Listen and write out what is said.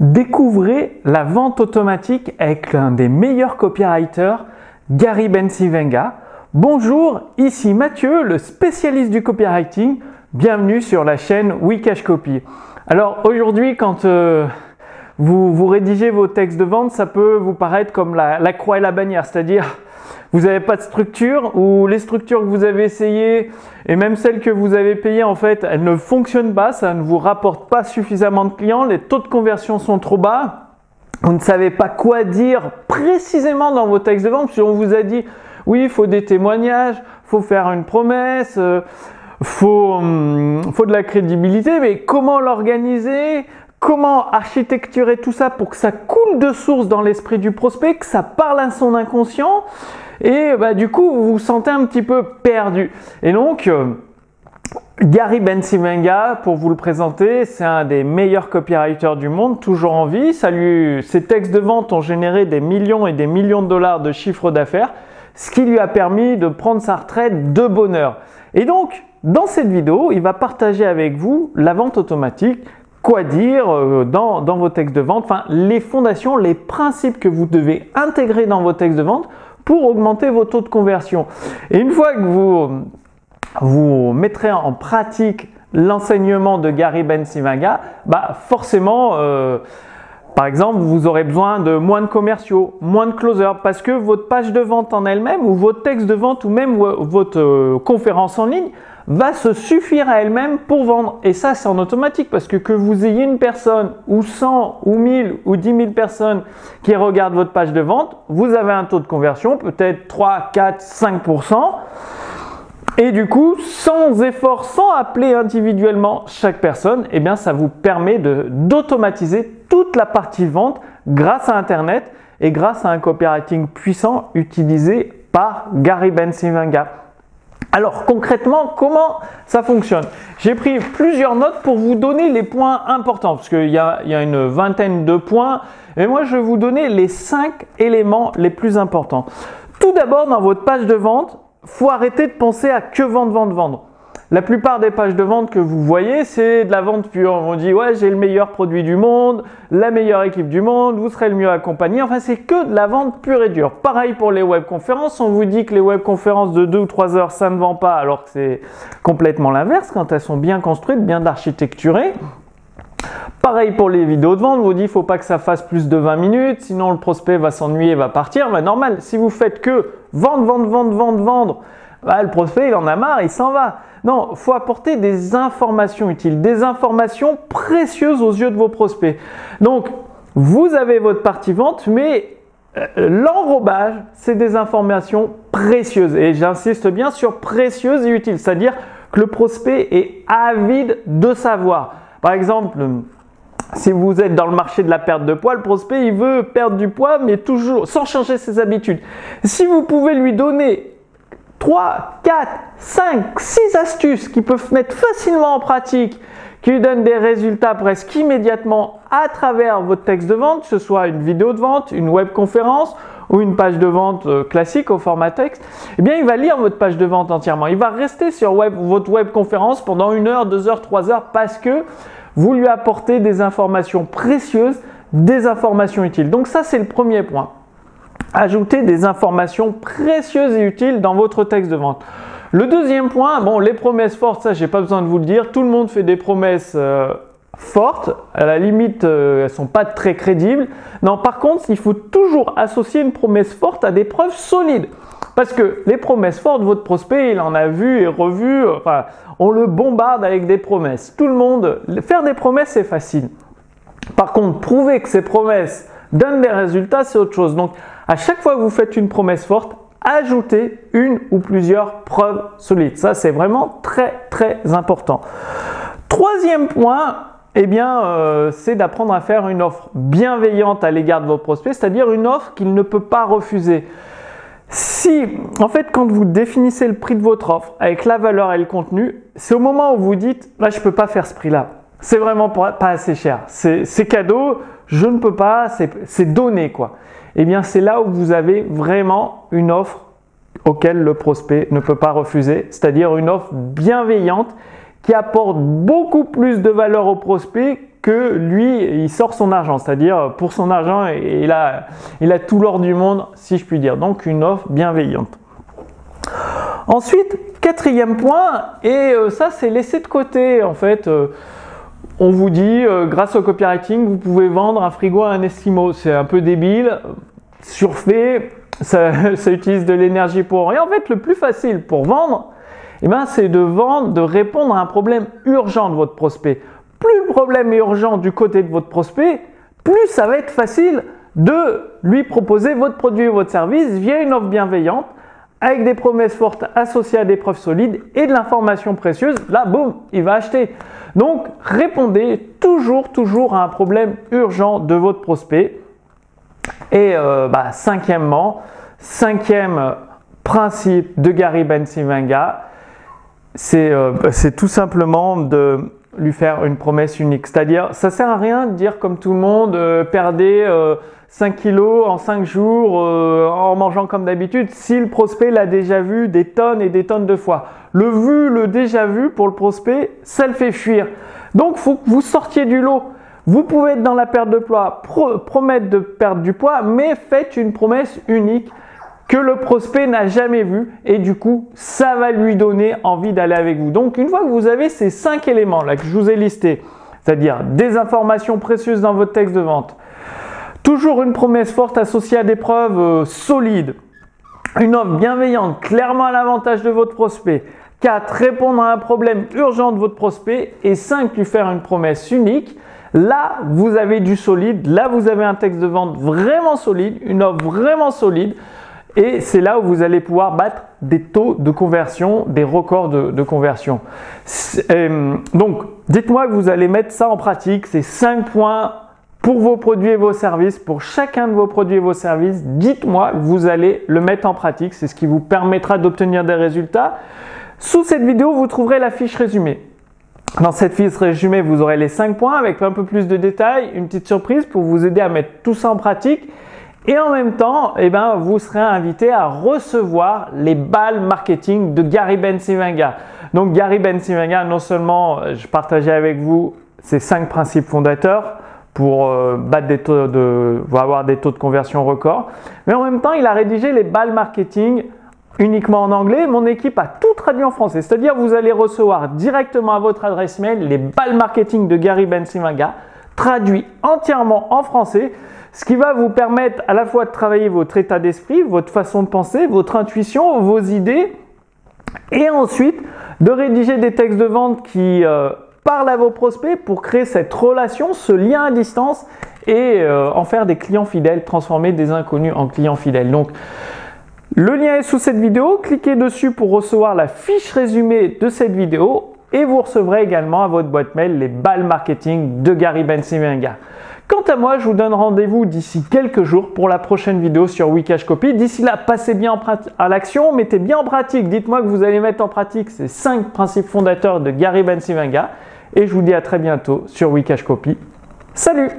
Découvrez la vente automatique avec l'un des meilleurs copywriters, Gary Bensivenga. Bonjour, ici Mathieu, le spécialiste du copywriting. Bienvenue sur la chaîne Wikash Copy. Alors aujourd'hui, quand euh, vous, rédigez vos textes de vente, ça peut vous paraître comme la croix et la bannière, c'est-à-dire vous n'avez pas de structure ou les structures que vous avez essayées et même celles que vous avez payées, en fait, elles ne fonctionnent pas, ça ne vous rapporte pas suffisamment de clients, les taux de conversion sont trop bas. Vous ne savez pas quoi dire précisément dans vos textes de vente, si on vous a dit oui, il faut des témoignages, faut faire une promesse, euh, faut, hum, faut de la crédibilité, mais comment l'organiser? Comment architecturer tout ça pour que ça coule de source dans l'esprit du prospect, que ça parle à son inconscient? Et bah, du coup vous vous sentez un petit peu perdu. Et donc euh, Gary Bensimenga, pour vous le présenter, c'est un des meilleurs copywriters du monde, toujours en vie. Ses textes de vente ont généré des millions et des millions de dollars de chiffre d'affaires, ce qui lui a permis de prendre sa retraite de bonheur. Et donc, dans cette vidéo, il va partager avec vous la vente automatique, quoi dire euh, dans, vos textes de vente, les fondations, les principes que vous devez intégrer dans vos textes de vente pour augmenter vos taux de conversion. Et une fois que vous, vous mettrez en pratique l'enseignement de Gary Bensimaga, bah forcément, euh, par exemple, vous aurez besoin de moins de commerciaux, moins de closers, parce que votre page de vente en elle-même, ou votre texte de vente, ou même votre euh, conférence en ligne, va se suffire à elle-même pour vendre. Et ça, c'est en automatique parce que que vous ayez une personne ou 100 ou 1000 ou 10 000 personnes qui regardent votre page de vente, vous avez un taux de conversion peut-être 3, 4, 5%. Et du coup, sans effort, sans appeler individuellement chaque personne, eh bien, ça vous permet d'automatiser toute la partie vente grâce à Internet et grâce à un copywriting puissant utilisé par Gary Bensimenga. Alors concrètement, comment ça fonctionne? J'ai pris plusieurs notes pour vous donner les points importants, parce qu'il y, a, une vingtaine de points, et moi je vais vous donner les cinq éléments les plus importants. Tout d'abord, dans votre page de vente, faut arrêter de penser à que vendre, vendre, vendre. La plupart des pages de vente que vous voyez, c'est de la vente pure. On dit ouais, j'ai le meilleur produit du monde, la meilleure équipe du monde, vous serez le mieux accompagné. Enfin, c'est que de la vente pure et dure. Pareil pour les webconférences. On vous dit que les webconférences de 2 ou 3 heures, ça ne vend pas, alors que c'est complètement l'inverse quand elles sont bien construites, bien architecturées. Pareil pour les vidéos de vente, on vous dit faut pas que ça fasse plus de 20 minutes, sinon le prospect va s'ennuyer, va partir. Mais normal, si vous faites que vendre, vendre, vendre, vendre, vendre, bah, le prospect il en a marre, il s'en va. Non, faut apporter des informations utiles, des informations précieuses aux yeux de vos prospects. Donc, vous avez votre partie vente, mais euh, l'enrobage, c'est des informations précieuses. Et j'insiste bien sur précieuses et utiles, c'est-à-dire que le prospect est avide de savoir. Par exemple, si vous êtes dans le marché de la perte de poids, le prospect, il veut perdre du poids, mais toujours sans changer ses habitudes. Si vous pouvez lui donner 3, 4, 5, 6 astuces qui peuvent mettre facilement en pratique, qui lui donnent des résultats presque immédiatement à travers votre texte de vente, que ce soit une vidéo de vente, une web conférence ou une page de vente euh, classique au format texte, eh bien, il va lire votre page de vente entièrement. Il va rester sur votre web conférence pendant une heure, deux heures, trois heures parce que vous lui apportez des informations précieuses, des informations utiles. Donc ça, c'est le premier point. Ajouter des informations précieuses et utiles dans votre texte de vente. Le deuxième point, bon, les promesses fortes, ça, j'ai pas besoin de vous le dire. Tout le monde fait des promesses euh, fortes. À la limite, euh, elles sont pas très crédibles. Non, par contre, il faut toujours associer une promesse forte à des preuves solides. Parce que les promesses fortes, votre prospect, il en a vu et revu. Enfin, on le bombarde avec des promesses. Tout le monde, faire des promesses, c'est facile. Par contre, prouver que ces promesses donnent des résultats, c'est autre chose. Donc, à chaque fois que vous faites une promesse forte, ajoutez une ou plusieurs preuves solides. Ça, c'est vraiment très, très important. Troisième point, eh bien, euh, c'est d'apprendre à faire une offre bienveillante à l'égard de vos prospects, c'est-à-dire une offre qu'il ne peut pas refuser. Si, en fait, quand vous définissez le prix de votre offre avec la valeur et le contenu, c'est au moment où vous dites, là, je ne peux pas faire ce prix-là. C'est vraiment pas assez cher. C'est cadeau, je ne peux pas, c'est donné, quoi. Eh bien, c'est là où vous avez vraiment une offre auquel le prospect ne peut pas refuser, c'est-à-dire une offre bienveillante qui apporte beaucoup plus de valeur au prospect que lui, il sort son argent, c'est-à-dire pour son argent, il a, il a tout l'or du monde, si je puis dire. Donc une offre bienveillante. Ensuite, quatrième point, et euh, ça c'est laissé de côté en fait. On vous dit, euh, grâce au copywriting, vous pouvez vendre un frigo à un Eskimo. C'est un peu débile, surfait, ça, utilise de l'énergie pour rien. En fait, le plus facile pour vendre, eh ben, c'est de vendre, de répondre à un problème urgent de votre prospect. Plus le problème est urgent du côté de votre prospect, plus ça va être facile de lui proposer votre produit ou votre service via une offre bienveillante avec des promesses fortes associées à des preuves solides et de l'information précieuse, là, boum, il va acheter. Donc, répondez toujours, toujours à un problème urgent de votre prospect. Et euh, bah, cinquièmement, cinquième principe de Gary Bensivenga, euh, c'est tout simplement de lui faire une promesse unique. C'est-à-dire, ça sert à rien de dire comme tout le monde, euh, perdez 5 kilos en 5 jours euh, en mangeant comme d'habitude si le prospect l'a déjà vu des tonnes et des tonnes de fois. Le vu, le déjà vu pour le prospect, ça le fait fuir. Donc faut que vous sortiez du lot. Vous pouvez être dans la perte de poids, promettre de perdre du poids, mais faites une promesse unique que le prospect n'a jamais vue et du coup ça va lui donner envie d'aller avec vous. Donc une fois que vous avez ces 5 éléments là que je vous ai listés, c'est-à-dire des informations précieuses dans votre texte de vente, Toujours une promesse forte associée à des preuves euh, solides. Une offre bienveillante, clairement à l'avantage de votre prospect. 4. Répondre à un problème urgent de votre prospect. Et 5. Lui faire une promesse unique. Là, vous avez du solide. Là, vous avez un texte de vente vraiment solide, une offre vraiment solide. Et c'est là où vous allez pouvoir battre des taux de conversion, des records de, conversion. Euh, donc, dites-moi que vous allez mettre ça en pratique, ces 5 points pour vos produits et vos services, pour chacun de vos produits et vos services, dites-moi que vous allez le mettre en pratique. C'est ce qui vous permettra d'obtenir des résultats. Sous cette vidéo, vous trouverez la fiche résumée. Dans cette fiche résumée, vous aurez les 5 points avec un peu plus de détails, une petite surprise pour vous aider à mettre tout ça en pratique. Et en même temps, eh ben, vous serez invité à recevoir les balles marketing de Gary Bensivenga. Donc Gary Bensivenga, non seulement euh, je partageais avec vous ces 5 principes fondateurs, pour euh, battre des taux de, avoir des taux de conversion records. Mais en même temps, il a rédigé les balles marketing uniquement en anglais. Mon équipe a tout traduit en français. C'est-à-dire, vous allez recevoir directement à votre adresse mail les balles marketing de Gary Bensimaga, traduits entièrement en français, ce qui va vous permettre à la fois de travailler votre état d'esprit, votre façon de penser, votre intuition, vos idées, et ensuite de rédiger des textes de vente qui euh, parle à vos prospects pour créer cette relation, ce lien à distance et euh, en faire des clients fidèles, transformer des inconnus en clients fidèles. Donc, le lien est sous cette vidéo. Cliquez dessus pour recevoir la fiche résumée de cette vidéo et vous recevrez également à votre boîte mail les balles marketing de Gary Bensimenga. Quant à moi, je vous donne rendez-vous d'ici quelques jours pour la prochaine vidéo sur Wikash Copy. D'ici là, passez bien à l'action, mettez bien en pratique. Dites-moi que vous allez mettre en pratique ces 5 principes fondateurs de Gary Bensimenga et je vous dis à très bientôt sur Wikash Copy. Salut